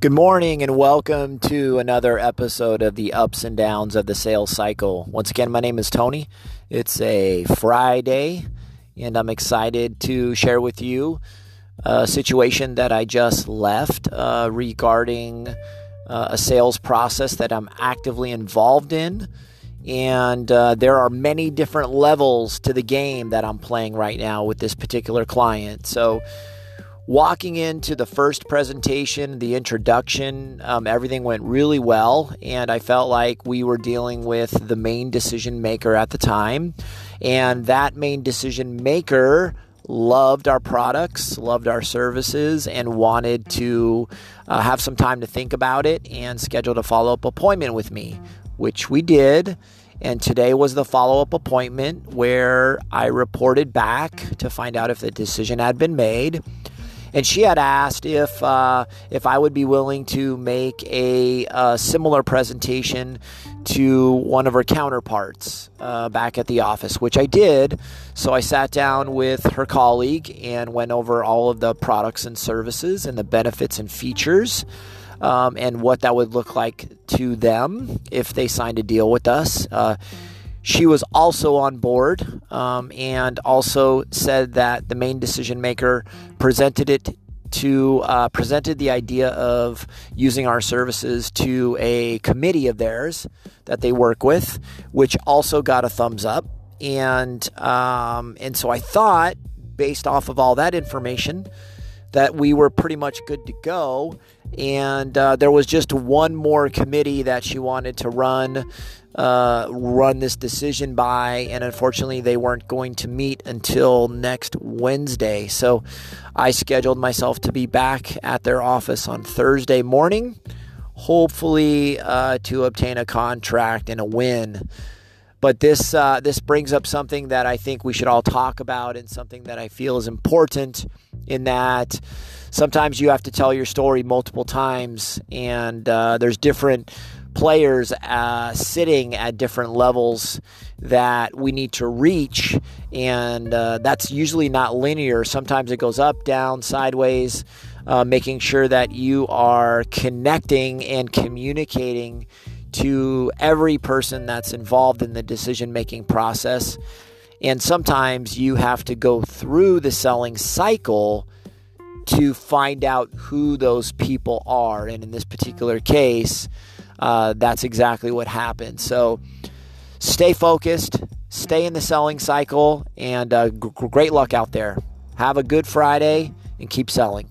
Good morning and welcome to another episode of the ups and downs of the sales cycle. Once again, my name is Tony. It's a Friday, and I'm excited to share with you a situation that I just left uh, regarding uh, a sales process that I'm actively involved in. And uh, there are many different levels to the game that I'm playing right now with this particular client. So, walking into the first presentation, the introduction, um, everything went really well. And I felt like we were dealing with the main decision maker at the time. And that main decision maker loved our products, loved our services, and wanted to uh, have some time to think about it and scheduled a follow up appointment with me, which we did. And today was the follow up appointment where I reported back to find out if the decision had been made and she had asked if uh, if I would be willing to make a, a, similar presentation to one of her counterparts uh, back at the office, which I did. So I sat down with her colleague and went over all of the products and services and the benefits and features. Um, and what that would look like to them if they signed a deal with us. Uh, she was also on board um, and also said that the main decision maker presented it to uh, presented the idea of using our services to a committee of theirs that they work with, which also got a thumbs up. And um, and so I thought, based off of all that information, that we were pretty much good to go. And uh, there was just one more committee that she wanted to run uh, run this decision by, and unfortunately, they weren't going to meet until next Wednesday. So I scheduled myself to be back at their office on Thursday morning, hopefully, uh, to obtain a contract and a win. But this uh, this brings up something that I think we should all talk about, and something that I feel is important. In that, sometimes you have to tell your story multiple times, and uh, there's different players uh, sitting at different levels that we need to reach, and uh, that's usually not linear. Sometimes it goes up, down, sideways. Uh, making sure that you are connecting and communicating to every person that's involved in the decision making process. And sometimes you have to go through the selling cycle to find out who those people are. And in this particular case, uh, that's exactly what happened. So stay focused, stay in the selling cycle, and uh, g- great luck out there. Have a good Friday and keep selling.